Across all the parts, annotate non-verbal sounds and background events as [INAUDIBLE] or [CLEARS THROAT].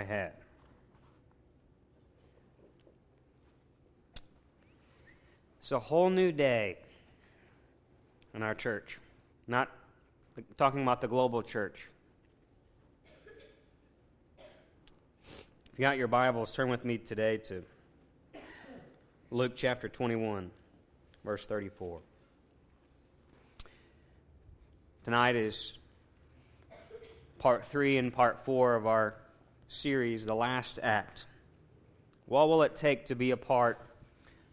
I had. It's a whole new day in our church. Not talking about the global church. If you got your Bibles, turn with me today to Luke chapter 21, verse 34. Tonight is part three and part four of our series, The Last Act. What will it take to be a part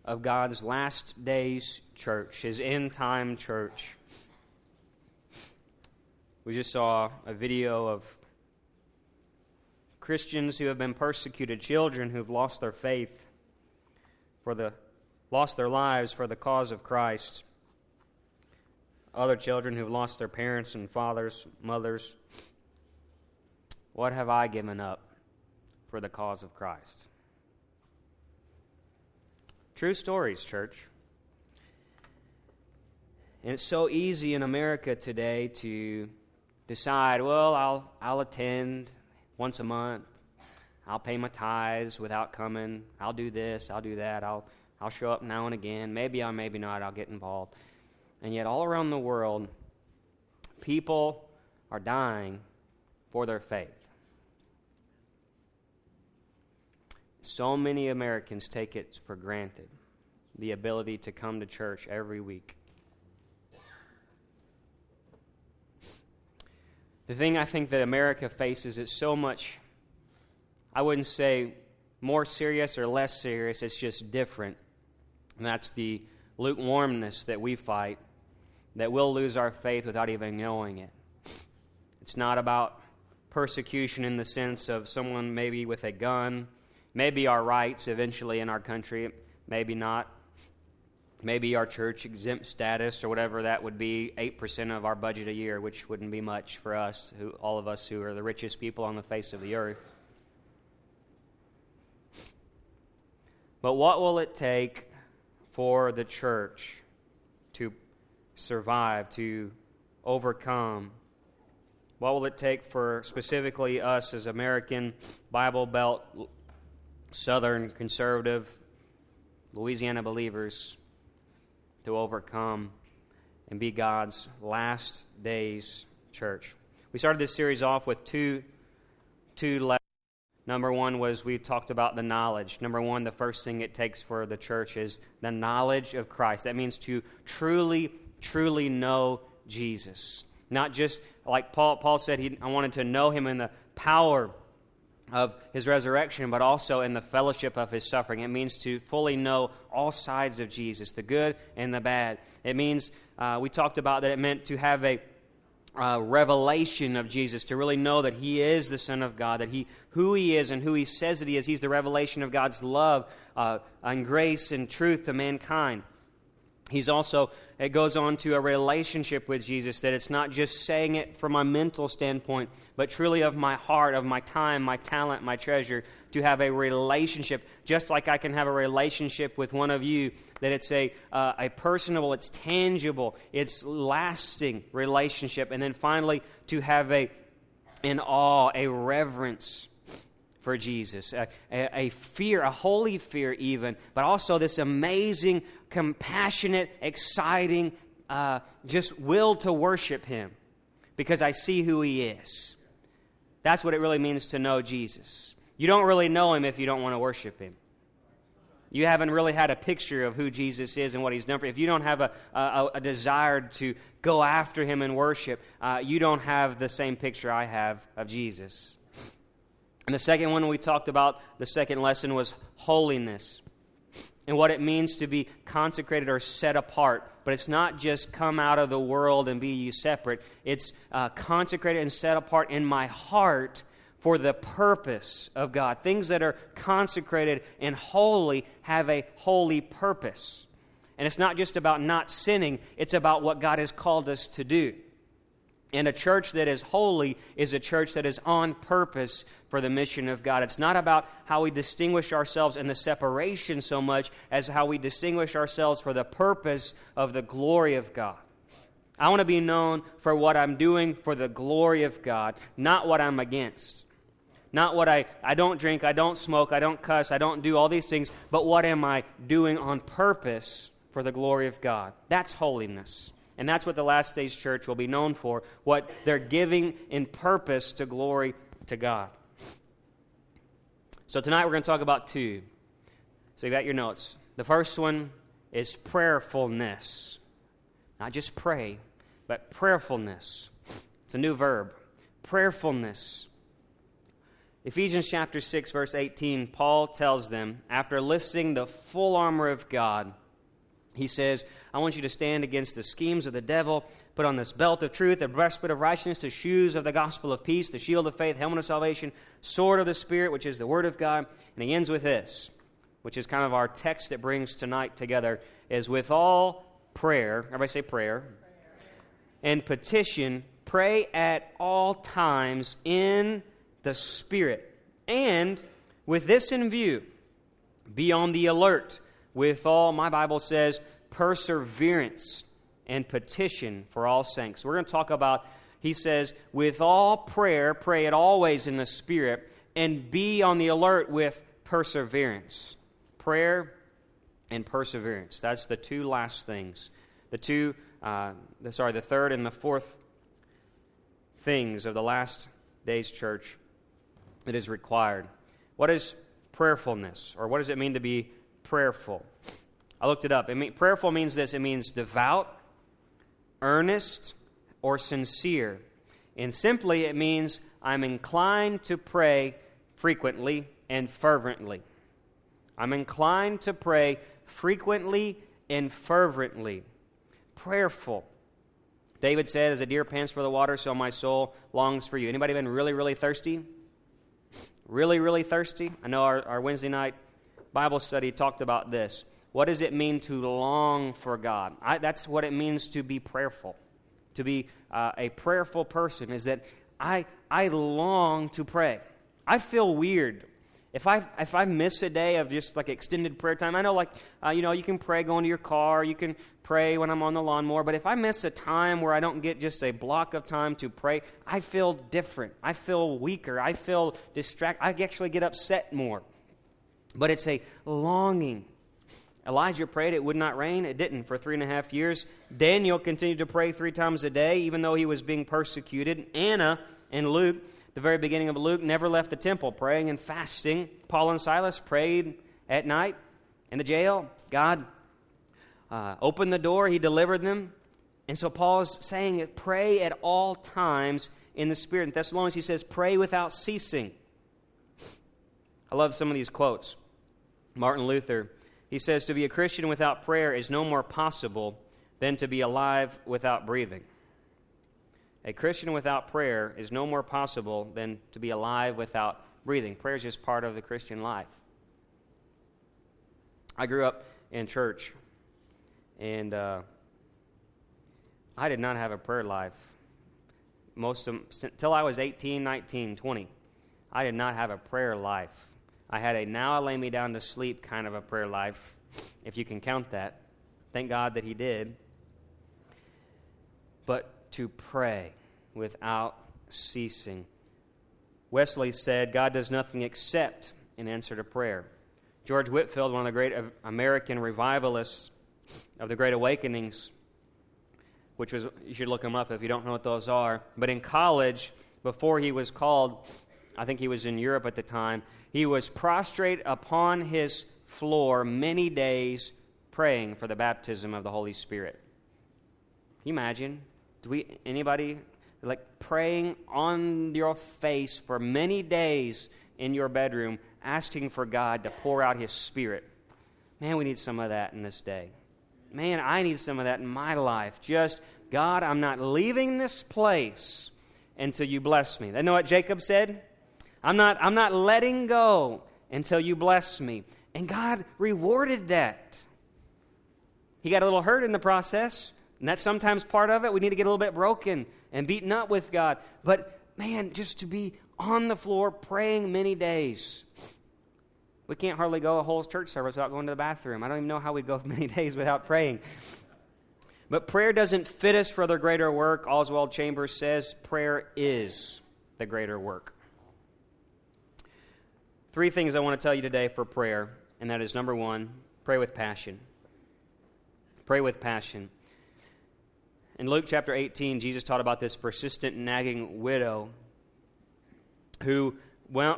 of God's last days church, His end time church? We just saw a video of Christians who have been persecuted, children who've lost their faith for the lost their lives for the cause of Christ. Other children who've lost their parents and fathers, mothers. What have I given up for the cause of Christ? True stories, church. And it's so easy in America today to decide, well, I'll, I'll attend once a month. I'll pay my tithes without coming. I'll do this. I'll do that. I'll, I'll show up now and again. Maybe I, maybe not. I'll get involved. And yet, all around the world, people are dying for their faith. So many Americans take it for granted the ability to come to church every week. The thing I think that America faces is so much, I wouldn't say more serious or less serious, it's just different. And that's the lukewarmness that we fight, that we'll lose our faith without even knowing it. It's not about persecution in the sense of someone maybe with a gun, maybe our rights eventually in our country, maybe not. Maybe our church exempt status or whatever that would be 8% of our budget a year which wouldn't be much for us who, all of us who are the richest people on the face of the earth. But what will it take for the church to survive to overcome? What will it take for specifically us as american bible belt southern conservative louisiana believers to overcome and be God's last days church. We started this series off with two, two lessons. Number one was we talked about the knowledge. Number one, the first thing it takes for the church is the knowledge of Christ. That means to truly, truly know Jesus. Not just like Paul, Paul said, he, I wanted to know him in the power of his resurrection, but also in the fellowship of his suffering. It means to fully know all sides of Jesus, the good and the bad. It means, uh, we talked about that it meant to have a uh, revelation of Jesus, to really know that he is the Son of God, that he, who he is and who he says that he is. He's the revelation of God's love uh, and grace and truth to mankind. He's also, it goes on to a relationship with Jesus, that it's not just saying it from a mental standpoint, but truly of my heart, of my time, my talent, my treasure, to have a relationship, just like I can have a relationship with one of you, that it's a, uh, a personable, it's tangible, it's lasting relationship. And then finally, to have a, an awe, a reverence for Jesus, a, a, a, fear, a holy fear, even, but also this amazing, compassionate, exciting, uh, just will to worship Him because I see who He is. That's what it really means to know Jesus. You don't really know Him if you don't want to worship Him. You haven't really had a picture of who Jesus is and what He's done for you. If you don't have a, a, a desire to go after Him and worship, uh, you don't have the same picture I have of Jesus. And the second one we talked about, the second lesson was holiness and what it means to be consecrated or set apart. But it's not just come out of the world and be you separate, it's uh, consecrated and set apart in my heart for the purpose of God. Things that are consecrated and holy have a holy purpose. And it's not just about not sinning, it's about what God has called us to do. And a church that is holy is a church that is on purpose for the mission of God. It's not about how we distinguish ourselves in the separation so much as how we distinguish ourselves for the purpose of the glory of God. I want to be known for what I'm doing for the glory of God, not what I'm against. Not what I, I don't drink, I don't smoke, I don't cuss, I don't do all these things, but what am I doing on purpose for the glory of God? That's holiness. And that's what the last days church will be known for, what they're giving in purpose to glory to God. So tonight we're going to talk about two. So you got your notes. The first one is prayerfulness. Not just pray, but prayerfulness. It's a new verb. Prayerfulness. Ephesians chapter 6, verse 18, Paul tells them, after listing the full armor of God, he says, I want you to stand against the schemes of the devil. Put on this belt of truth, the breastplate of righteousness, the shoes of the gospel of peace, the shield of faith, helmet of salvation, sword of the Spirit, which is the word of God. And he ends with this, which is kind of our text that brings tonight together, is with all prayer, everybody say prayer, prayer. and petition, pray at all times in the Spirit. And with this in view, be on the alert with all, my Bible says, perseverance and petition for all saints. We're going to talk about, he says, with all prayer, pray it always in the Spirit, and be on the alert with perseverance. Prayer and perseverance. That's the two last things. The two, uh, the, sorry, the third and the fourth things of the last days church that is required. What is prayerfulness, or what does it mean to be prayerful? I looked it up. It mean, prayerful means this it means devout, earnest, or sincere. And simply, it means I'm inclined to pray frequently and fervently. I'm inclined to pray frequently and fervently. Prayerful. David said, As a deer pants for the water, so my soul longs for you. Anybody been really, really thirsty? Really, really thirsty? I know our, our Wednesday night Bible study talked about this. What does it mean to long for God? I, that's what it means to be prayerful. To be uh, a prayerful person is that I, I long to pray. I feel weird. If I, if I miss a day of just like extended prayer time, I know like, uh, you know, you can pray going to your car, you can pray when I'm on the lawnmower, but if I miss a time where I don't get just a block of time to pray, I feel different. I feel weaker. I feel distracted. I actually get upset more. But it's a longing Elijah prayed it would not rain. It didn't for three and a half years. Daniel continued to pray three times a day, even though he was being persecuted. Anna and Luke, the very beginning of Luke, never left the temple praying and fasting. Paul and Silas prayed at night in the jail. God uh, opened the door, he delivered them. And so Paul is saying, pray at all times in the Spirit. In Thessalonians, he says, pray without ceasing. I love some of these quotes. Martin Luther he says, To be a Christian without prayer is no more possible than to be alive without breathing. A Christian without prayer is no more possible than to be alive without breathing. Prayer is just part of the Christian life. I grew up in church, and uh, I did not have a prayer life. Most of until I was 18, 19, 20, I did not have a prayer life. I had a now I lay me down to sleep kind of a prayer life, if you can count that. Thank God that He did. But to pray without ceasing. Wesley said, God does nothing except in answer to prayer. George Whitefield, one of the great American revivalists of the Great Awakenings, which was, you should look him up if you don't know what those are. But in college, before he was called, I think he was in Europe at the time, he was prostrate upon his floor many days praying for the baptism of the Holy Spirit. Can you imagine? Do we anybody like praying on your face for many days in your bedroom asking for God to pour out his spirit? Man, we need some of that in this day. Man, I need some of that in my life. Just God, I'm not leaving this place until you bless me. I know what Jacob said? I'm not, I'm not letting go until you bless me. And God rewarded that. He got a little hurt in the process, and that's sometimes part of it. We need to get a little bit broken and beaten up with God. But man, just to be on the floor praying many days. We can't hardly go a whole church service without going to the bathroom. I don't even know how we'd go [LAUGHS] many days without praying. But prayer doesn't fit us for the greater work. Oswald Chambers says prayer is the greater work. Three things I want to tell you today for prayer, and that is number one, pray with passion. Pray with passion. In Luke chapter 18, Jesus taught about this persistent, nagging widow who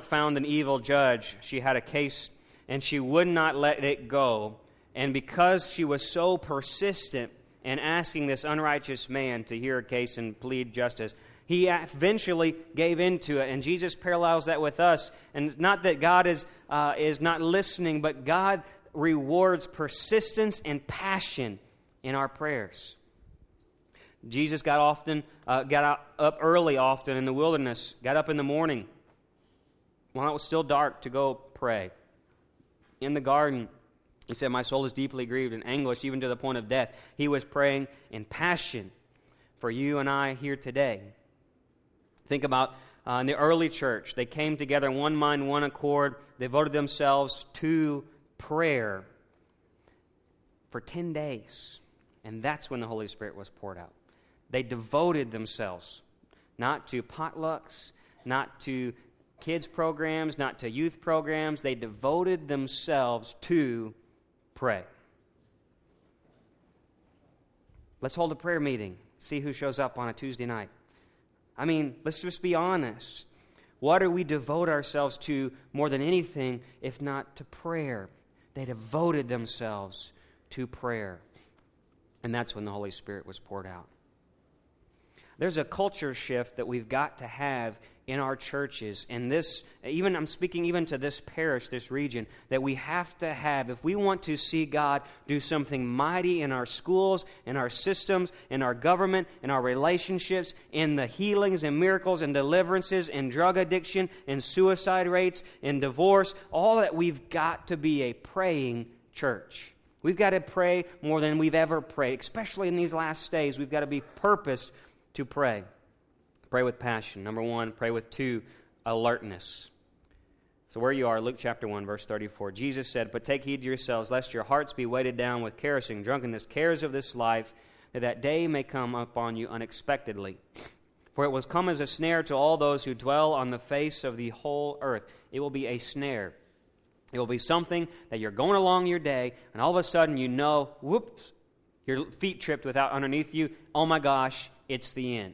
found an evil judge. She had a case and she would not let it go. And because she was so persistent in asking this unrighteous man to hear a case and plead justice, he eventually gave in to it. And Jesus parallels that with us. And not that God is, uh, is not listening, but God rewards persistence and passion in our prayers. Jesus got often uh, got up early often in the wilderness, got up in the morning while it was still dark to go pray. In the garden, he said, My soul is deeply grieved and anguished, even to the point of death. He was praying in passion for you and I here today. Think about uh, in the early church, they came together one mind, one accord, They devoted themselves to prayer for 10 days. And that's when the Holy Spirit was poured out. They devoted themselves not to potlucks, not to kids' programs, not to youth programs. They devoted themselves to pray. Let's hold a prayer meeting, see who shows up on a Tuesday night. I mean, let's just be honest. What do we devote ourselves to more than anything if not to prayer? They devoted themselves to prayer. And that's when the Holy Spirit was poured out. There's a culture shift that we've got to have in our churches. And this even i'm speaking even to this parish this region that we have to have if we want to see god do something mighty in our schools in our systems in our government in our relationships in the healings and miracles and deliverances in drug addiction in suicide rates in divorce all that we've got to be a praying church. We've got to pray more than we've ever prayed especially in these last days. We've got to be purposed to pray Pray with passion. Number one, pray with two, alertness. So, where you are, Luke chapter 1, verse 34, Jesus said, But take heed to yourselves, lest your hearts be weighted down with carousing, drunkenness, cares of this life, that that day may come upon you unexpectedly. For it will come as a snare to all those who dwell on the face of the whole earth. It will be a snare. It will be something that you're going along your day, and all of a sudden you know, whoops, your feet tripped without underneath you. Oh my gosh, it's the end.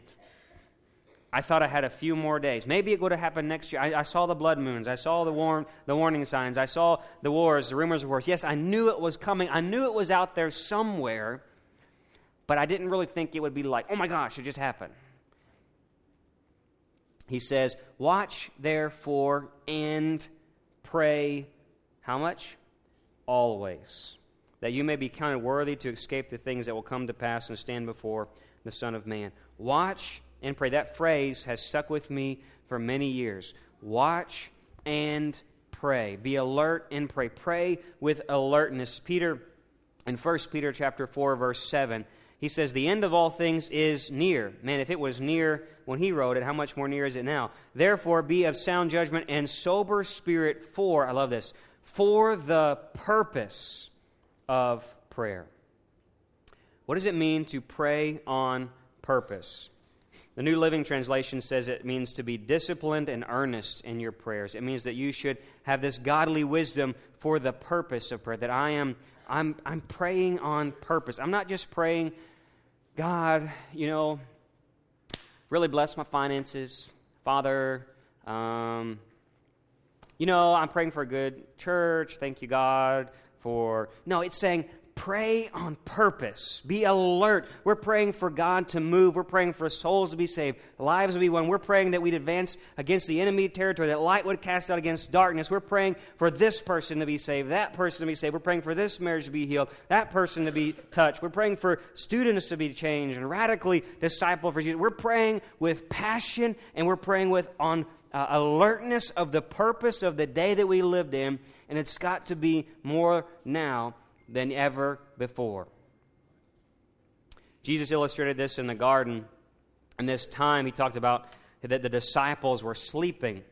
I thought I had a few more days. Maybe it would have happened next year. I, I saw the blood moons. I saw the, warn, the warning signs. I saw the wars, the rumors of wars. Yes, I knew it was coming. I knew it was out there somewhere, but I didn't really think it would be like, oh my gosh, it just happened. He says, Watch therefore and pray how much? Always. That you may be counted worthy to escape the things that will come to pass and stand before the Son of Man. Watch and pray. That phrase has stuck with me for many years. Watch and pray. Be alert and pray. Pray with alertness. Peter, in 1 Peter chapter 4, verse 7, he says, The end of all things is near. Man, if it was near when he wrote it, how much more near is it now? Therefore, be of sound judgment and sober spirit for, I love this, for the purpose of prayer. What does it mean to pray on purpose? The New Living Translation says it means to be disciplined and earnest in your prayers. It means that you should have this godly wisdom for the purpose of prayer, that I am I'm, I'm praying on purpose. I'm not just praying, God, you know, really bless my finances. Father, um, you know, I'm praying for a good church. Thank you, God, for. No, it's saying, pray on purpose. Be alert. We're praying for God to move. We're praying for souls to be saved, lives to be won. We're praying that we'd advance against the enemy territory, that light would cast out against darkness. We're praying for this person to be saved, that person to be saved. We're praying for this marriage to be healed, that person to be touched. We're praying for students to be changed and radically discipled for Jesus. We're praying with passion and we're praying with on uh, alertness of the purpose of the day that we lived in, and it's got to be more now than ever before. Jesus illustrated this in the garden. In this time, he talked about that the disciples were sleeping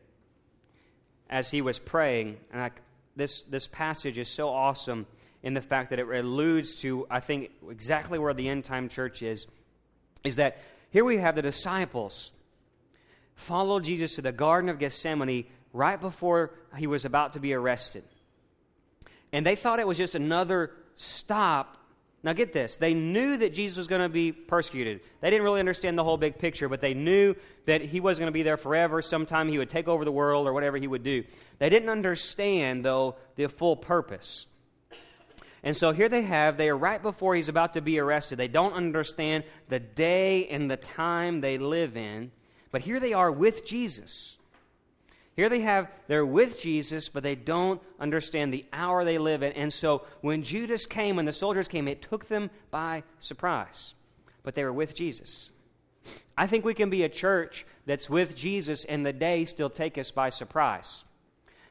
as he was praying. And I, this, this passage is so awesome in the fact that it alludes to, I think, exactly where the end time church is. Is that here we have the disciples follow Jesus to the Garden of Gethsemane right before he was about to be arrested. And they thought it was just another stop. Now, get this. They knew that Jesus was going to be persecuted. They didn't really understand the whole big picture, but they knew that he was going to be there forever. Sometime he would take over the world or whatever he would do. They didn't understand, though, the full purpose. And so here they have, they are right before he's about to be arrested. They don't understand the day and the time they live in. But here they are with Jesus. Here they have, they're with Jesus, but they don't understand the hour they live in. And so when Judas came, when the soldiers came, it took them by surprise. But they were with Jesus. I think we can be a church that's with Jesus and the day still take us by surprise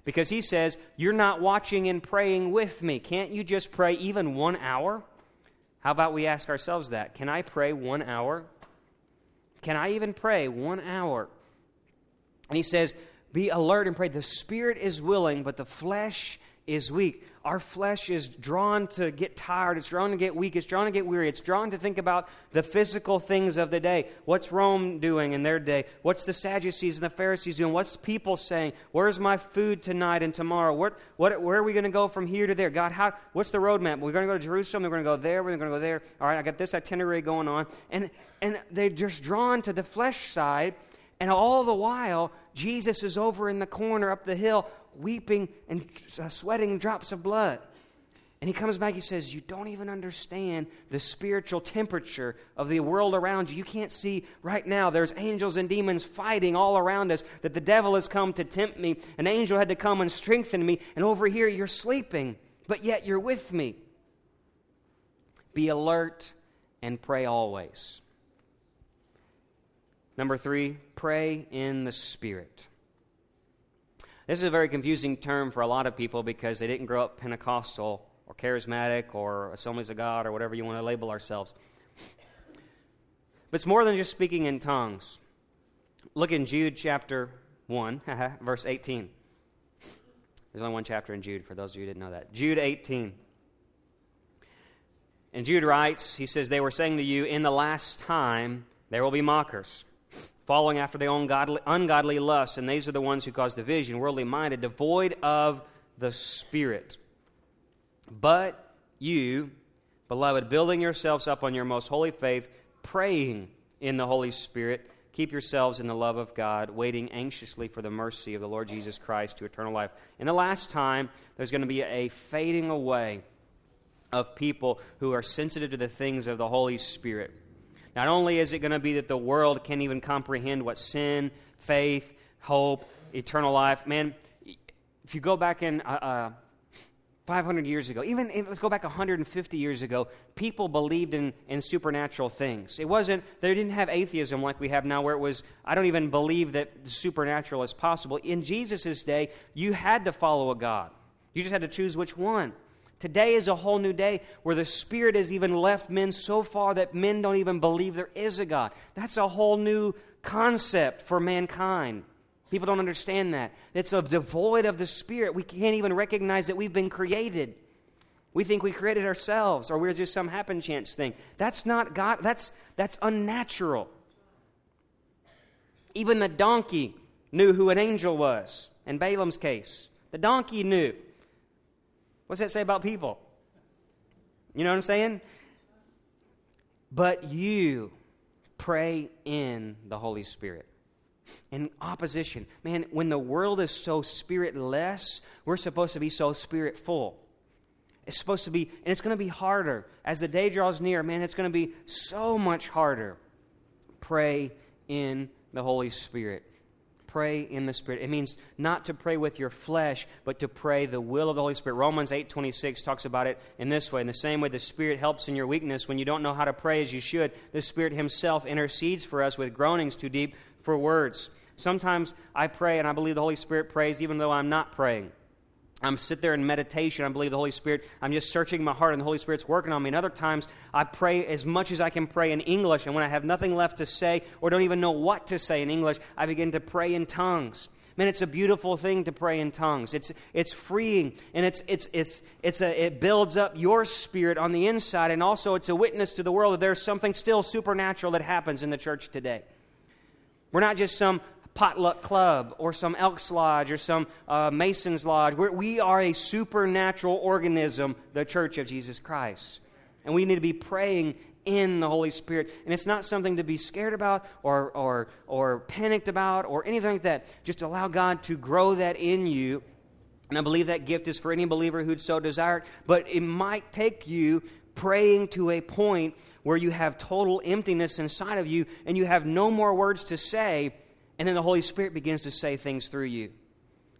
because he says, You're not watching and praying with me. Can't you just pray even one hour? How about we ask ourselves that? Can I pray one hour? Can I even pray one hour? And he says, Be alert and pray. The spirit is willing, but the flesh is weak. Our flesh is drawn to get tired. It's drawn to get weak. It's drawn to get weary. It's drawn to think about the physical things of the day. What's Rome doing in their day? What's the Sadducees and the Pharisees doing? What's people saying? Where's my food tonight and tomorrow? What, what, where are we going to go from here to there? God, how, what's the roadmap? We're going to go to Jerusalem. We're going to go there. We're going to go there. All right, I got this itinerary going on. And, and they're just drawn to the flesh side. And all the while, Jesus is over in the corner up the hill weeping and uh, sweating drops of blood. And he comes back, he says, You don't even understand the spiritual temperature of the world around you. You can't see right now. There's angels and demons fighting all around us, that the devil has come to tempt me. An angel had to come and strengthen me. And over here, you're sleeping, but yet you're with me. Be alert and pray always. Number three, pray in the Spirit. This is a very confusing term for a lot of people because they didn't grow up Pentecostal or charismatic or assemblies of God or whatever you want to label ourselves. But it's more than just speaking in tongues. Look in Jude chapter 1, [LAUGHS] verse 18. There's only one chapter in Jude, for those of you who didn't know that. Jude 18. And Jude writes, he says, They were saying to you, In the last time there will be mockers following after their own godly, ungodly lusts, and these are the ones who cause division, worldly minded, devoid of the Spirit. But you, beloved, building yourselves up on your most holy faith, praying in the Holy Spirit, keep yourselves in the love of God, waiting anxiously for the mercy of the Lord Jesus Christ to eternal life. In the last time, there's going to be a fading away of people who are sensitive to the things of the Holy Spirit. Not only is it going to be that the world can't even comprehend what sin, faith, hope, eternal life, man, if you go back in uh, uh, 500 years ago, even let's go back 150 years ago, people believed in, in supernatural things. It wasn't, they didn't have atheism like we have now, where it was, I don't even believe that the supernatural is possible. In Jesus' day, you had to follow a God. You just had to choose which one. Today is a whole new day where the Spirit has even left men so far that men don't even believe there is a God. That's a whole new concept for mankind. People don't understand that. It's a devoid of the Spirit. We can't even recognize that we've been created. We think we created ourselves or we're just some happen chance thing. That's not God. That's, that's unnatural. Even the donkey knew who an angel was in Balaam's case. The donkey knew. What's that say about people? You know what I'm saying? But you pray in the Holy Spirit. In opposition. Man, when the world is so spiritless, we're supposed to be so spirit full. It's supposed to be, and it's going to be harder. As the day draws near, man, it's going to be so much harder. Pray in the Holy Spirit pray in the Spirit. It means not to pray with your flesh, but to pray the will of the Holy Spirit. Romans 8:26 talks about it in this way. In the same way the Spirit helps in your weakness when you don't know how to pray as you should, the Spirit himself intercedes for us with groanings too deep for words. Sometimes I pray and I believe the Holy Spirit prays even though I'm not praying. I'm sit there in meditation. I believe the Holy Spirit. I'm just searching my heart, and the Holy Spirit's working on me. And other times, I pray as much as I can pray in English. And when I have nothing left to say, or don't even know what to say in English, I begin to pray in tongues. Man, it's a beautiful thing to pray in tongues. It's, it's freeing, and it's, it's, it's, it's a, it builds up your spirit on the inside, and also it's a witness to the world that there's something still supernatural that happens in the church today. We're not just some potluck club or some Elks Lodge or some uh, Mason's Lodge. We're, we are a supernatural organism, the Church of Jesus Christ. And we need to be praying in the Holy Spirit. And it's not something to be scared about or, or, or panicked about or anything like that. Just allow God to grow that in you. And I believe that gift is for any believer who'd so desire it. But it might take you praying to a point where you have total emptiness inside of you and you have no more words to say, and then the Holy Spirit begins to say things through you.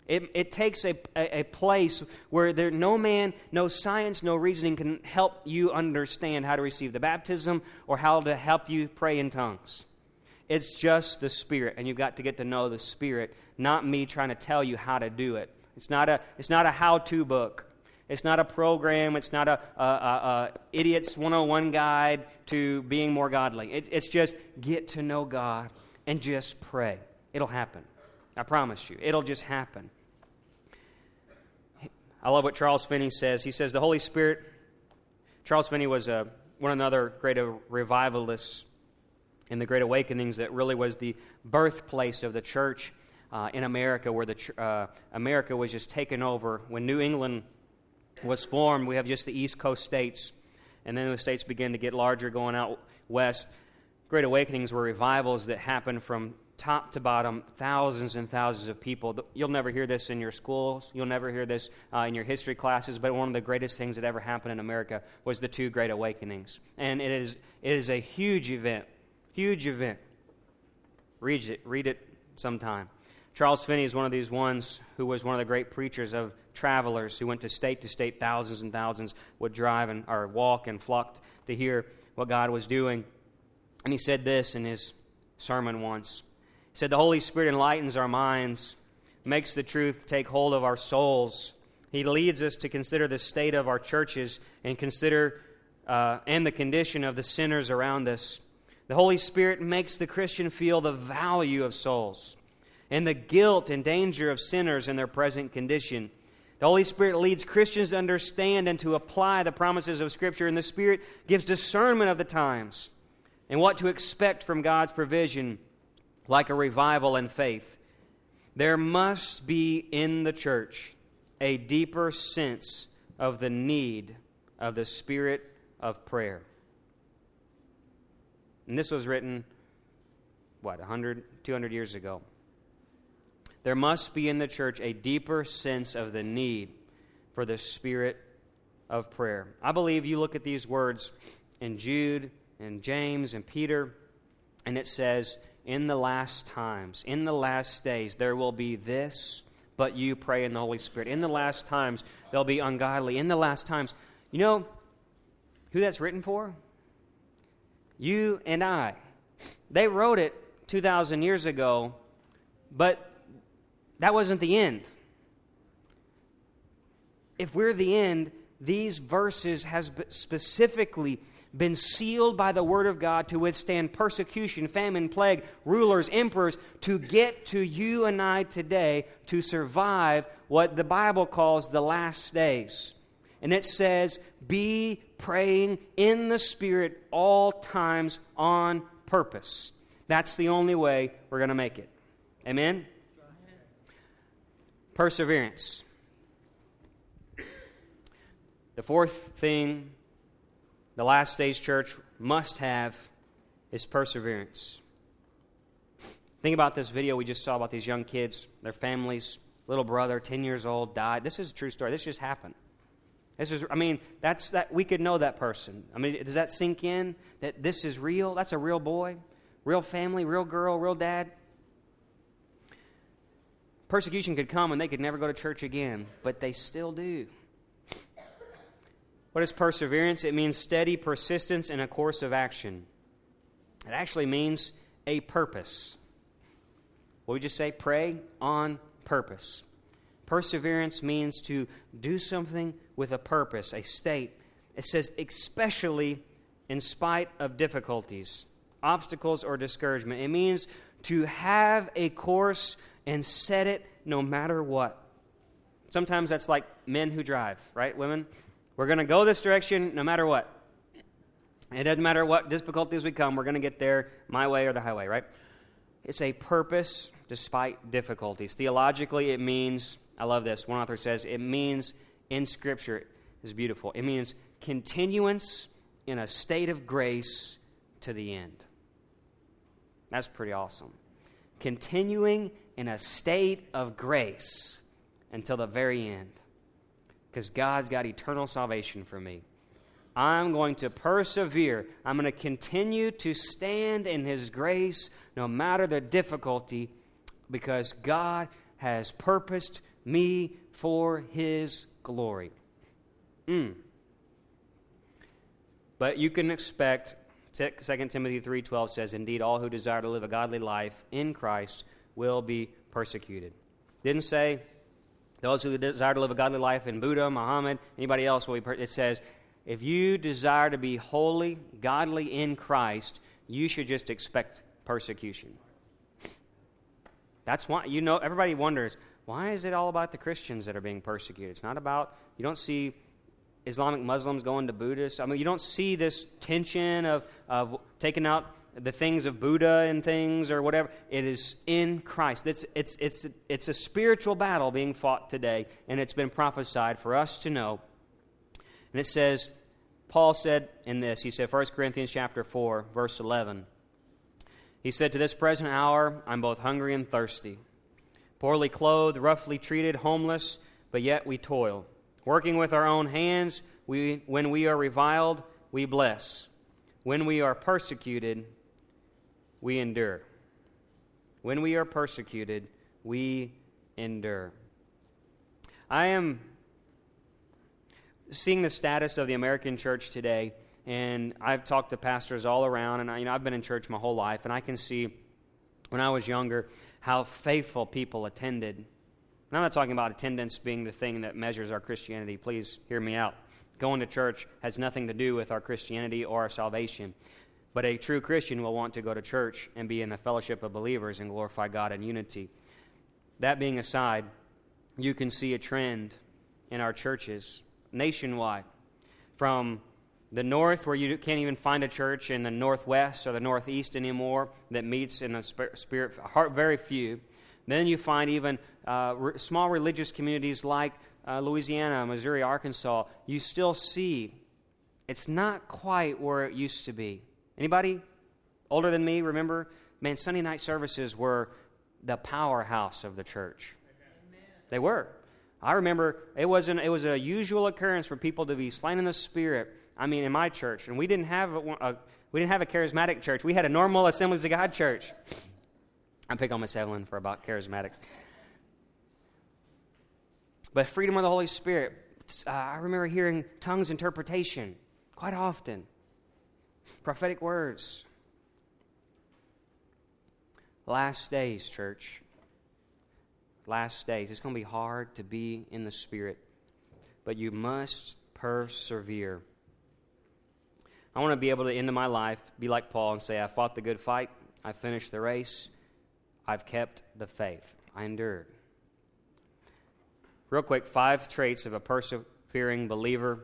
It, it takes a, a, a, place where there, no man, no science, no reasoning can help you understand how to receive the baptism or how to help you pray in tongues. It's just the Spirit, and you've got to get to know the Spirit, not me trying to tell you how to do it. It's not a, it's not a how to book. It's not a program. It's not a, a, a, a idiot's 101 guide to being more godly. It, it's just get to know God and just pray. It'll happen. I promise you. It'll just happen. I love what Charles Finney says. He says, The Holy Spirit, Charles Finney was a, one of another great revivalists in the Great Awakenings that really was the birthplace of the church uh, in America, where the, uh, America was just taken over. When New England was formed, we have just the East Coast states, and then the states began to get larger going out west. Great Awakenings were revivals that happened from top to bottom, thousands and thousands of people. You'll never hear this in your schools. You'll never hear this uh, in your history classes. But one of the greatest things that ever happened in America was the two Great Awakenings, and it is it is a huge event, huge event. Read it, read it sometime. Charles Finney is one of these ones who was one of the great preachers of travelers who went to state to state. Thousands and thousands would drive and or walk and flocked to hear what God was doing. And he said this in his sermon once said, The Holy Spirit enlightens our minds, makes the truth take hold of our souls. He leads us to consider the state of our churches and consider uh, and the condition of the sinners around us. The Holy Spirit makes the Christian feel the value of souls and the guilt and danger of sinners in their present condition. The Holy Spirit leads Christians to understand and to apply the promises of Scripture, and the Spirit gives discernment of the times and what to expect from God's provision like a revival in faith, there must be in the church a deeper sense of the need of the spirit of prayer. And this was written, what, 100, 200 years ago. There must be in the church a deeper sense of the need for the spirit of prayer. I believe you look at these words in Jude and James and Peter, and it says, in the last times, in the last days, there will be this, but you pray in the Holy Spirit. In the last times, they'll be ungodly. In the last times, you know who that's written for? You and I. They wrote it 2,000 years ago, but that wasn't the end. If we're the end, these verses has specifically been sealed by the Word of God to withstand persecution, famine, plague, rulers, emperors, to get to you and I today to survive what the Bible calls the last days. And it says, Be praying in the Spirit all times on purpose. That's the only way we're going to make it. Amen? Perseverance. The fourth thing the last days church must have is perseverance. Think about this video we just saw about these young kids, their families, little brother, 10 years old, died. This is a true story. This just happened. This is, I mean, that's that we could know that person. I mean, does that sink in that this is real? That's a real boy, real family, real girl, real dad. Persecution could come and they could never go to church again, but they still do. What is perseverance? It means steady persistence in a course of action. It actually means a purpose. What we just say? Pray on purpose. Perseverance means to do something with a purpose, a state. It says, especially in spite of difficulties, obstacles, or discouragement. It means to have a course and set it no matter what. Sometimes that's like men who drive, right? Women, we're going to go this direction no matter what. It doesn't matter what difficulties we come, we're going to get there my way or the highway, right? it's a purpose despite difficulties. Theologically, it means, I love this. One author says, it means in Scripture, is beautiful. It means continuance in a state of grace to the end. That's pretty awesome. Continuing in a state of grace until the very end. Because God's got eternal salvation for me. I'm going to persevere. I'm going to continue to stand in His grace no matter the difficulty because God has purposed me for His glory. Mm. But you can expect 2 Timothy 3:12 says indeed all who desire to live a godly life in Christ will be persecuted. Didn't say those who desire to live a godly life in Buddha, Muhammad, anybody else it says if you desire to be holy, godly in Christ, you should just expect persecution. That's why you know everybody wonders why is it all about the Christians that are being persecuted? It's not about you don't see Islamic Muslims going to Buddhists. I mean, you don't see this tension of, of taking out the things of Buddha and things or whatever. It is in Christ. It's, it's, it's, it's a spiritual battle being fought today, and it's been prophesied for us to know. And it says, Paul said in this, he said, 1 Corinthians chapter 4, verse 11, he said, To this present hour, I'm both hungry and thirsty, poorly clothed, roughly treated, homeless, but yet we toil. Working with our own hands, we, when we are reviled, we bless. When we are persecuted, we endure. When we are persecuted, we endure. I am seeing the status of the American church today, and I've talked to pastors all around, and I, you know, I've been in church my whole life, and I can see when I was younger how faithful people attended and I'm not talking about attendance being the thing that measures our Christianity. Please hear me out. Going to church has nothing to do with our Christianity or our salvation. But a true Christian will want to go to church and be in the fellowship of believers and glorify God in unity. That being aside, you can see a trend in our churches nationwide. From the north, where you can't even find a church in the northwest or the northeast anymore that meets in a spirit, heart very few. Then you find even uh, re- small religious communities like uh, Louisiana, Missouri, Arkansas. You still see it's not quite where it used to be. Anybody older than me remember? Man, Sunday night services were the powerhouse of the church. Amen. They were. I remember it wasn't. It was a usual occurrence for people to be slain in the spirit. I mean, in my church, and we didn't have a, a we didn't have a charismatic church. We had a normal Assemblies of God church. I pick on Miss Evelyn for about charismatics. But freedom of the Holy Spirit, uh, I remember hearing tongues interpretation quite often, prophetic words. Last days, church. Last days. It's going to be hard to be in the Spirit, but you must persevere. I want to be able to end my life, be like Paul, and say, I fought the good fight, I finished the race, I've kept the faith. I endured. Real quick, five traits of a persevering believer.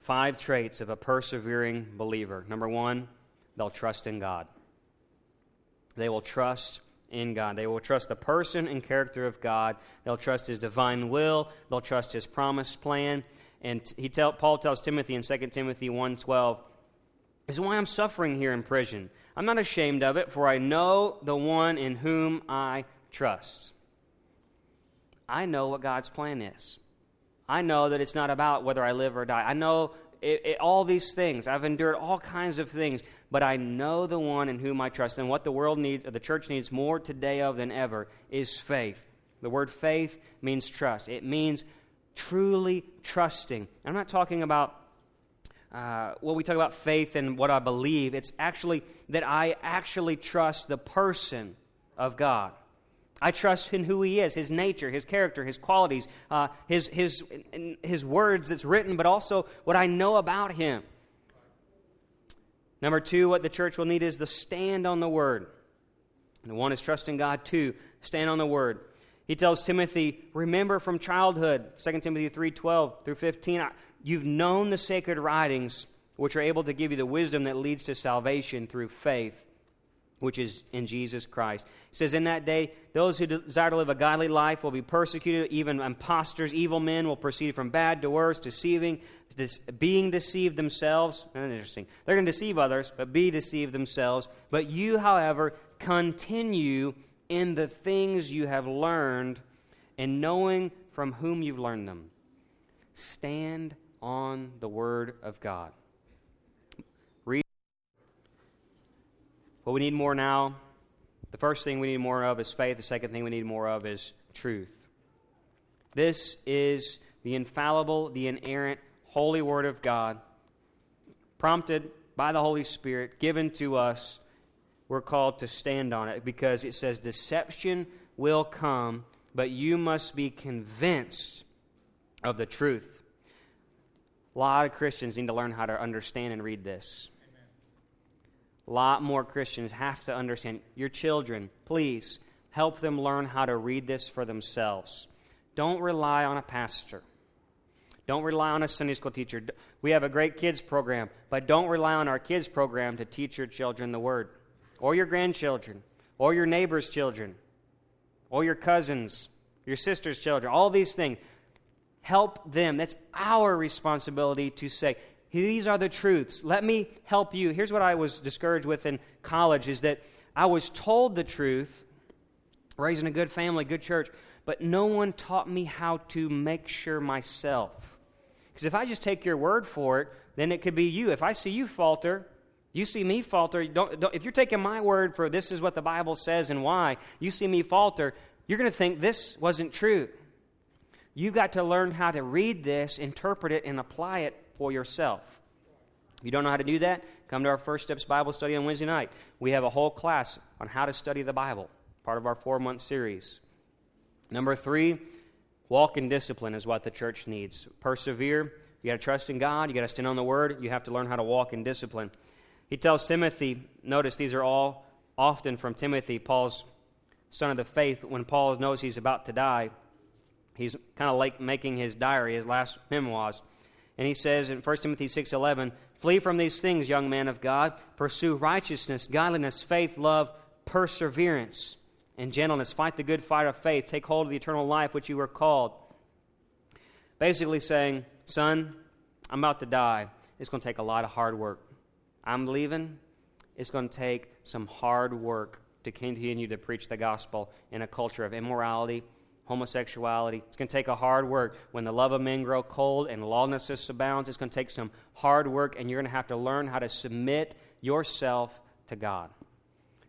Five traits of a persevering believer. Number one, they'll trust in God. They will trust in God. They will trust the person and character of God. They'll trust His divine will. They'll trust His promised plan. And he tell, Paul tells Timothy in 2 Timothy 1.12, this is why I'm suffering here in prison. I'm not ashamed of it, for I know the one in whom I trust. I know what God's plan is. I know that it's not about whether I live or die. I know it, it, all these things. I've endured all kinds of things, but I know the one in whom I trust. And what the world needs, the church needs more today of than ever, is faith. The word faith means trust. It means truly trusting. I'm not talking about uh, we talk about faith and what I believe. It's actually that I actually trust the person of God. I trust in who He is, His nature, His character, His qualities, uh, His, His, His words that's written, but also what I know about Him. Number two, what the church will need is the stand on the Word. And one is trusting God. Two, stand on the Word. He tells Timothy, remember from childhood, 2 Timothy 3 12 through 15. You've known the sacred writings, which are able to give you the wisdom that leads to salvation through faith which is in Jesus Christ. It says, In that day, those who desire to live a godly life will be persecuted. Even impostors, evil men will proceed from bad to worse, deceiving, being deceived themselves. Interesting. They're going to deceive others, but be deceived themselves. But you, however, continue in the things you have learned and knowing from whom you've learned them. Stand on the Word of God. What we need more now, the first thing we need more of is faith. The second thing we need more of is truth. This is the infallible, the inerrant, holy Word of God, prompted by the Holy Spirit, given to us. We're called to stand on it because it says deception will come, but you must be convinced of the truth. A lot of Christians need to learn how to understand and read this. Lot more Christians have to understand. Your children, please help them learn how to read this for themselves. Don't rely on a pastor. Don't rely on a Sunday school teacher. We have a great kids program, but don't rely on our kids program to teach your children the word, or your grandchildren, or your neighbor's children, or your cousins, your sister's children, all these things. Help them. That's our responsibility to say, these are the truths. Let me help you. Here's what I was discouraged with in college is that I was told the truth, raised in a good family, good church, but no one taught me how to make sure myself. Because if I just take your word for it, then it could be you. If I see you falter, you see me falter. Don't, don't, if you're taking my word for this is what the Bible says and why, you see me falter, you're going to think this wasn't true. You've got to learn how to read this, interpret it, and apply it for yourself. If you don't know how to do that, come to our First Steps Bible study on Wednesday night. We have a whole class on how to study the Bible, part of our four month series. Number three, walk in discipline is what the church needs. Persevere. You got to trust in God. You got to stand on the Word. You have to learn how to walk in discipline. He tells Timothy, notice these are all often from Timothy, Paul's son of the faith. When Paul knows he's about to die, he's kind of like making his diary, his last memoirs. And he says in 1 Timothy 6:11, "Flee from these things, young man of God, pursue righteousness, godliness, faith, love, perseverance, and gentleness. Fight the good fight of faith. Take hold of the eternal life which you were called." Basically saying, "Son, I'm about to die. It's going to take a lot of hard work. I'm leaving. It's going to take some hard work to continue to preach the gospel in a culture of immorality homosexuality. It's going to take a hard work. When the love of men grow cold and lawlessness abounds, it's going to take some hard work, and you're going to have to learn how to submit yourself to God.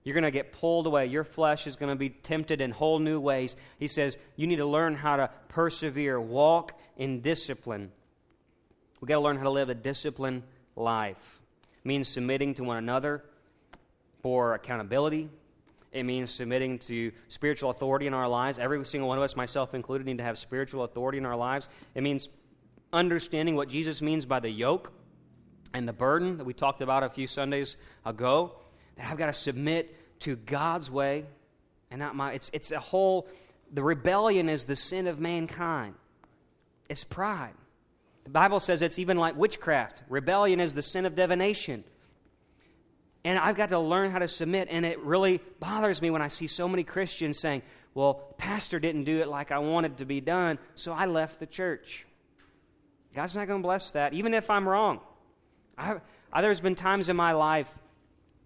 You're going to get pulled away. Your flesh is going to be tempted in whole new ways. He says you need to learn how to persevere, walk in discipline. We've got to learn how to live a disciplined life. It means submitting to one another for accountability, it means submitting to spiritual authority in our lives. Every single one of us, myself included, need to have spiritual authority in our lives. It means understanding what Jesus means by the yoke and the burden that we talked about a few Sundays ago. That I've got to submit to God's way and not my. It's, it's a whole. The rebellion is the sin of mankind, it's pride. The Bible says it's even like witchcraft. Rebellion is the sin of divination. And I've got to learn how to submit. And it really bothers me when I see so many Christians saying, well, Pastor didn't do it like I wanted to be done, so I left the church. God's not going to bless that, even if I'm wrong. I, I, there's been times in my life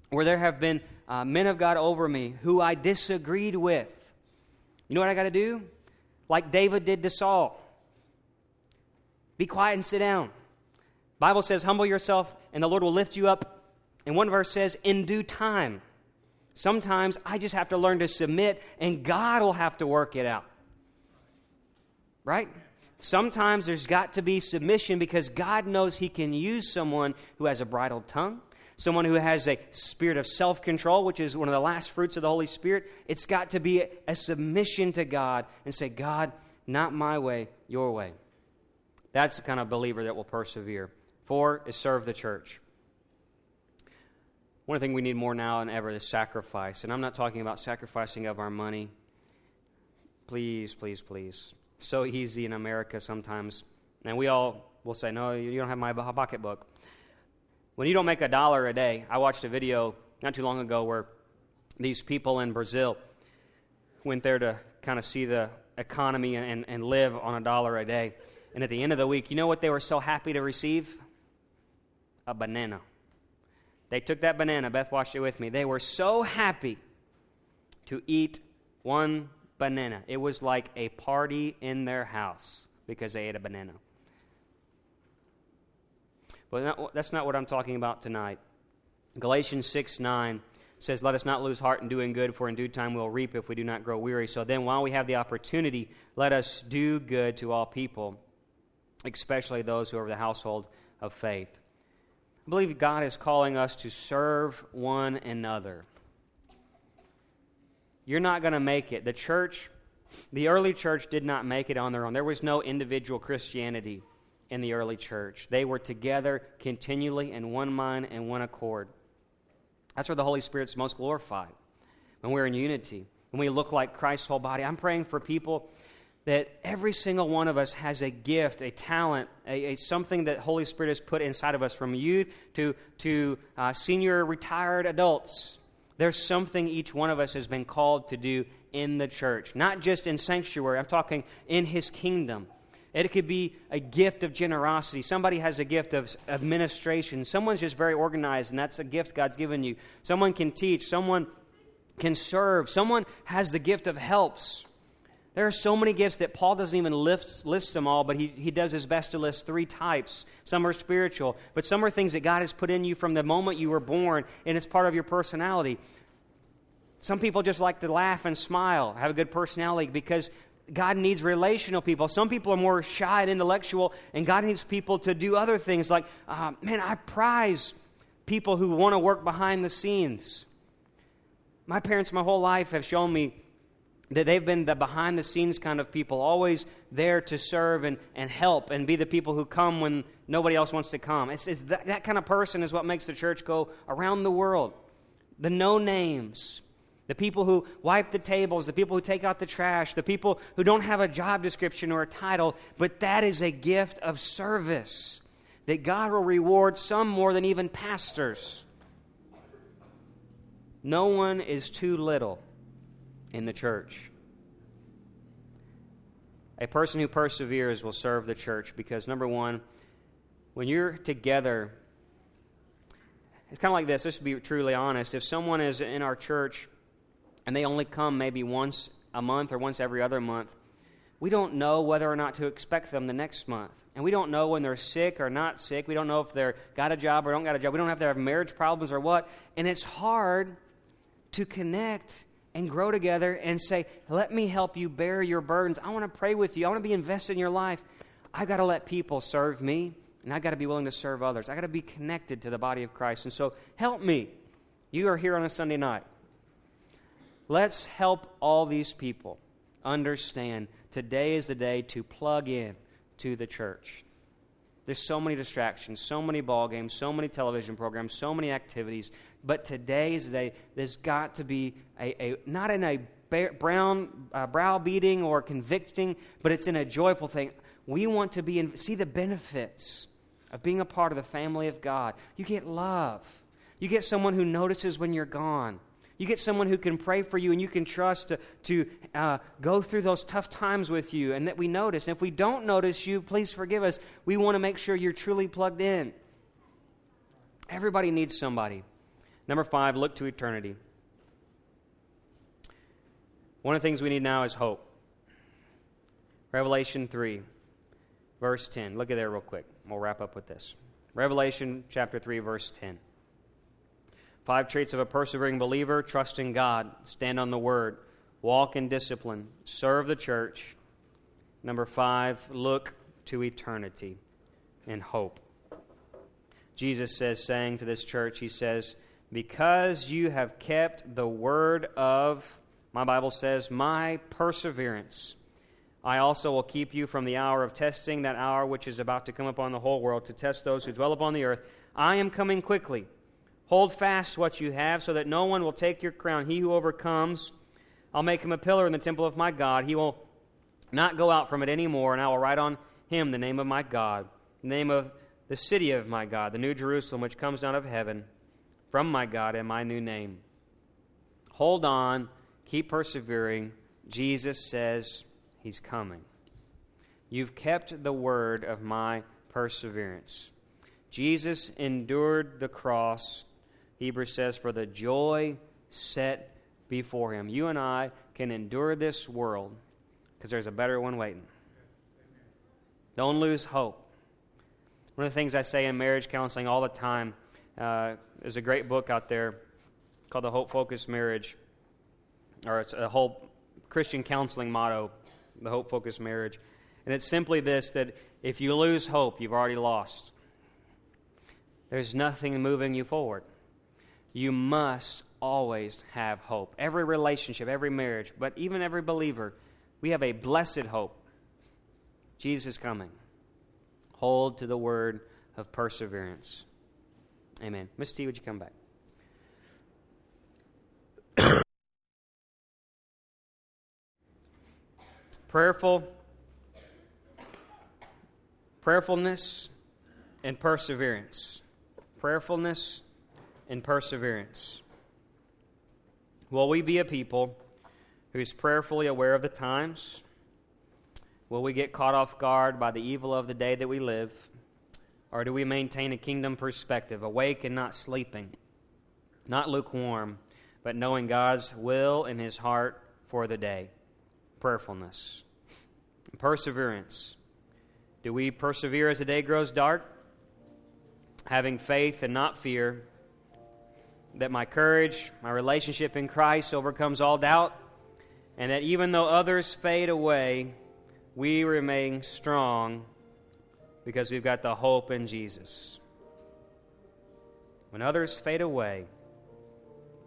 where there have been uh, men of God over me who I disagreed with. You know what I got to do? Like David did to Saul. Be quiet and sit down. Bible says, humble yourself, and the Lord will lift you up and one verse says, in due time. Sometimes I just have to learn to submit, and God will have to work it out. Right? Sometimes there's got to be submission because God knows He can use someone who has a bridled tongue, someone who has a spirit of self control, which is one of the last fruits of the Holy Spirit. It's got to be a submission to God and say, God, not my way, your way. That's the kind of believer that will persevere. Four is serve the church. One thing we need more now than ever is sacrifice. And I'm not talking about sacrificing of our money. Please, please, please. So easy in America sometimes. And we all will say, no, you don't have my pocketbook. When you don't make a dollar a day, I watched a video not too long ago where these people in Brazil went there to kind of see the economy and, and live on a dollar a day. And at the end of the week, you know what they were so happy to receive? A banana. They took that banana, Beth watched it with me. They were so happy to eat one banana. It was like a party in their house because they ate a banana. But that's not what I'm talking about tonight. Galatians 6 9 says, Let us not lose heart in doing good, for in due time we'll reap if we do not grow weary. So then, while we have the opportunity, let us do good to all people, especially those who are of the household of faith. I believe God is calling us to serve one another. You're not going to make it. The church, the early church, did not make it on their own. There was no individual Christianity in the early church. They were together continually in one mind and one accord. That's where the Holy Spirit's most glorified, when we're in unity, when we look like Christ's whole body. I'm praying for people that every single one of us has a gift, a talent, a, a something that Holy Spirit has put inside of us from youth to, to uh, senior retired adults. There's something each one of us has been called to do in the church, not just in sanctuary, I'm talking in His kingdom. It could be a gift of generosity. Somebody has a gift of administration. Someone's just very organized, and that's a gift God's given you. Someone can teach. Someone can serve. Someone has the gift of helps. There are so many gifts that Paul doesn't even list, list them all, but he, he does his best to list three types. Some are spiritual, but some are things that God has put in you from the moment you were born, and it's part of your personality. Some people just like to laugh and smile, have a good personality because God needs relational people. Some people are more shy and intellectual, and God needs people to do other things. Like, uh, man, I prize people who want to work behind the scenes. My parents, my whole life, have shown me that they've been the behind the scenes kind of people, always there to serve and, and help and be the people who come when nobody else wants to come. It's, it's that, that kind of person is what makes the church go around the world. The no names, the people who wipe the tables, the people who take out the trash, the people who don't have a job description or a title, but that is a gift of service that God will reward some more than even pastors. No one is too little in the church. A person who perseveres will serve the church because, number one, when you're together, it's kind of like this. Just to be truly honest, if someone is in our church and they only come maybe once a month or once every other month, we don't know whether or not to expect them the next month. And we don't know when they're sick or not sick. We don't know if they're got a job or don't got a job. We don't have to have marriage problems or what. And it's hard to connect and grow together and say, Let me help you bear your burdens. I want to pray with you. I want to be invested in your life. I've got to let people serve me, and I've got to be willing to serve others. I've got to be connected to the body of Christ. And so, help me. You are here on a Sunday night. Let's help all these people understand today is the day to plug in to the church. There's so many distractions, so many ball games, so many television programs, so many activities. But today is day. There's got to be a, a not in a brown uh, browbeating or convicting, but it's in a joyful thing. We want to be in, see the benefits of being a part of the family of God. You get love. You get someone who notices when you're gone. You get someone who can pray for you and you can trust to, to uh, go through those tough times with you and that we notice. And if we don't notice you, please forgive us. We want to make sure you're truly plugged in. Everybody needs somebody. Number five, look to eternity. One of the things we need now is hope. Revelation 3, verse 10. Look at there real quick. We'll wrap up with this. Revelation chapter 3, verse 10. Five traits of a persevering believer trust in God, stand on the word, walk in discipline, serve the church. Number five, look to eternity and hope. Jesus says, saying to this church, He says, Because you have kept the word of, my Bible says, my perseverance, I also will keep you from the hour of testing, that hour which is about to come upon the whole world to test those who dwell upon the earth. I am coming quickly. Hold fast what you have, so that no one will take your crown. He who overcomes, I'll make him a pillar in the temple of my God. He will not go out from it any more, and I will write on him the name of my God, the name of the city of my God, the new Jerusalem, which comes down of heaven from my God, and my new name. Hold on, keep persevering. Jesus says he's coming. You've kept the word of my perseverance. Jesus endured the cross, Hebrews says, for the joy set before him. You and I can endure this world because there's a better one waiting. Don't lose hope. One of the things I say in marriage counseling all the time uh, is a great book out there called The Hope Focused Marriage, or it's a whole Christian counseling motto, The Hope Focused Marriage. And it's simply this that if you lose hope, you've already lost. There's nothing moving you forward. You must always have hope. Every relationship, every marriage, but even every believer, we have a blessed hope. Jesus is coming. Hold to the word of perseverance. Amen. Mr. T, would you come back? [COUGHS] Prayerful prayerfulness and perseverance. Prayerfulness and perseverance. Will we be a people who's prayerfully aware of the times? Will we get caught off guard by the evil of the day that we live? Or do we maintain a kingdom perspective, awake and not sleeping, not lukewarm, but knowing God's will in his heart for the day? Prayerfulness. Perseverance. Do we persevere as the day grows dark? Having faith and not fear that my courage, my relationship in Christ overcomes all doubt, and that even though others fade away, we remain strong because we've got the hope in Jesus. When others fade away,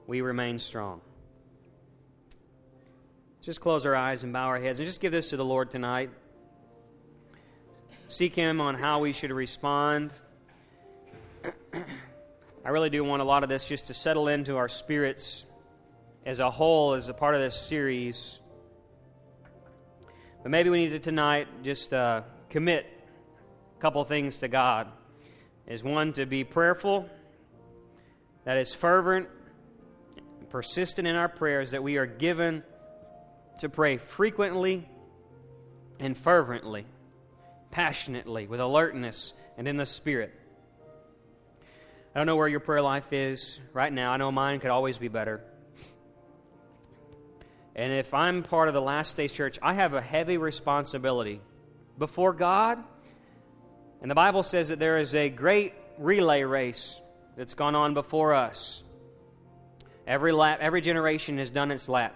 we remain strong. Just close our eyes and bow our heads and just give this to the Lord tonight seek Him on how we should respond. [CLEARS THROAT] I really do want a lot of this just to settle into our spirits as a whole, as a part of this series. But maybe we need to tonight just uh, commit couple things to God. Is one to be prayerful, that is fervent, persistent in our prayers, that we are given to pray frequently and fervently passionately, with alertness, and in the Spirit. I don't know where your prayer life is right now. I know mine could always be better. And if I'm part of the last days church, I have a heavy responsibility before God. And the Bible says that there is a great relay race that's gone on before us. Every lap, every generation has done its lap.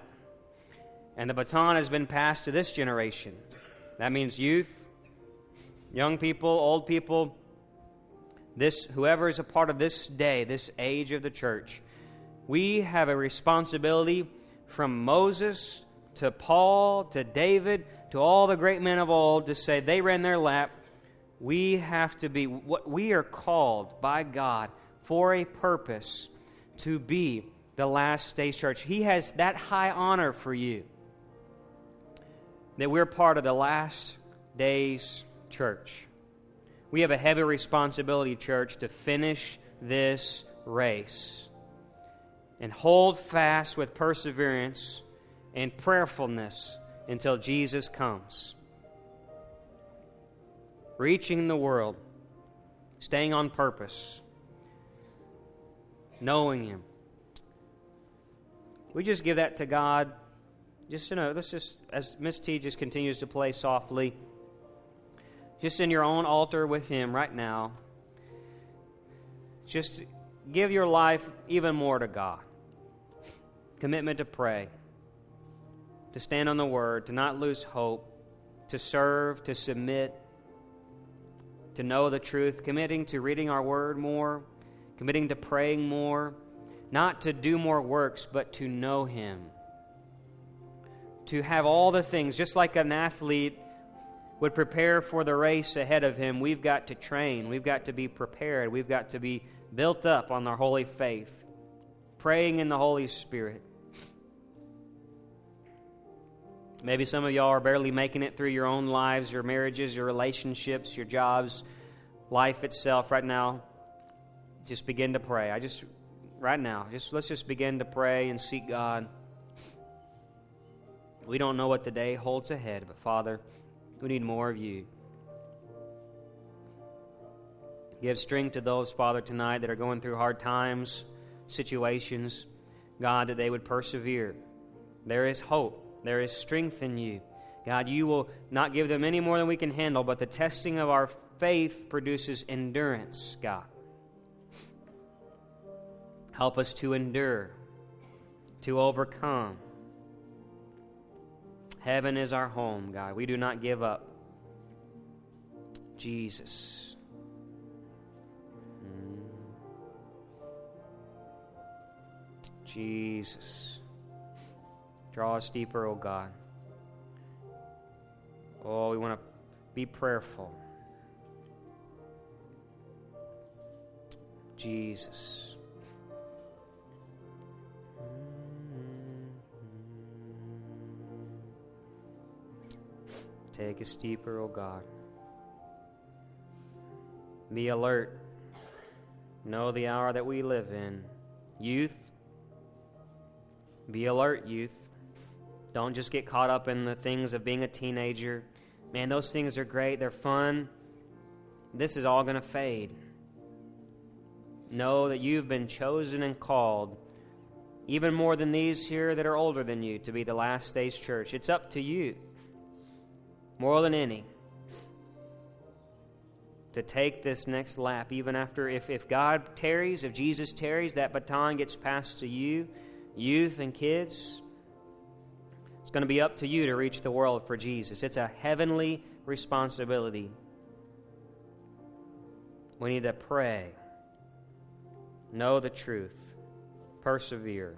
And the baton has been passed to this generation. That means youth, young people, old people, this whoever is a part of this day, this age of the church, we have a responsibility from Moses to Paul to David to all the great men of old to say they ran their lap. We have to be what we are called by God for a purpose to be the last day church. He has that high honor for you that we're part of the last days church. We have a heavy responsibility, church, to finish this race and hold fast with perseverance and prayerfulness until Jesus comes. Reaching the world, staying on purpose, knowing Him. We just give that to God. Just you know, let's just as Miss T just continues to play softly just in your own altar with Him right now, just give your life even more to God. Commitment to pray, to stand on the Word, to not lose hope, to serve, to submit, to know the truth, committing to reading our Word more, committing to praying more, not to do more works, but to know Him. To have all the things, just like an athlete would prepare for the race ahead of him, we've got to train. We've got to be prepared. We've got to be built up on our holy faith, praying in the Holy Spirit. Maybe some of y'all are barely making it through your own lives, your marriages, your relationships, your jobs, life itself right now. Just begin to pray. I just right now. Just let's just begin to pray and seek God. We don't know what the day holds ahead, but Father, we need more of you. Give strength to those, Father, tonight that are going through hard times, situations. God, that they would persevere. There is hope, there is strength in you. God, you will not give them any more than we can handle, but the testing of our faith produces endurance, God. Help us to endure, to overcome. Heaven is our home, God. We do not give up. Jesus. Mm. Jesus. Draw us deeper, O oh God. Oh, we want to be prayerful. Jesus. Take us deeper, O oh God. Be alert. Know the hour that we live in. Youth, be alert, youth. Don't just get caught up in the things of being a teenager. Man, those things are great, they're fun. This is all going to fade. Know that you've been chosen and called, even more than these here that are older than you, to be the last days church. It's up to you, more than any, to take this next lap, even after, if, if God tarries, if Jesus tarries, that baton gets passed to you, youth and kids. It's going to be up to you to reach the world for Jesus. It's a heavenly responsibility. We need to pray, know the truth, persevere.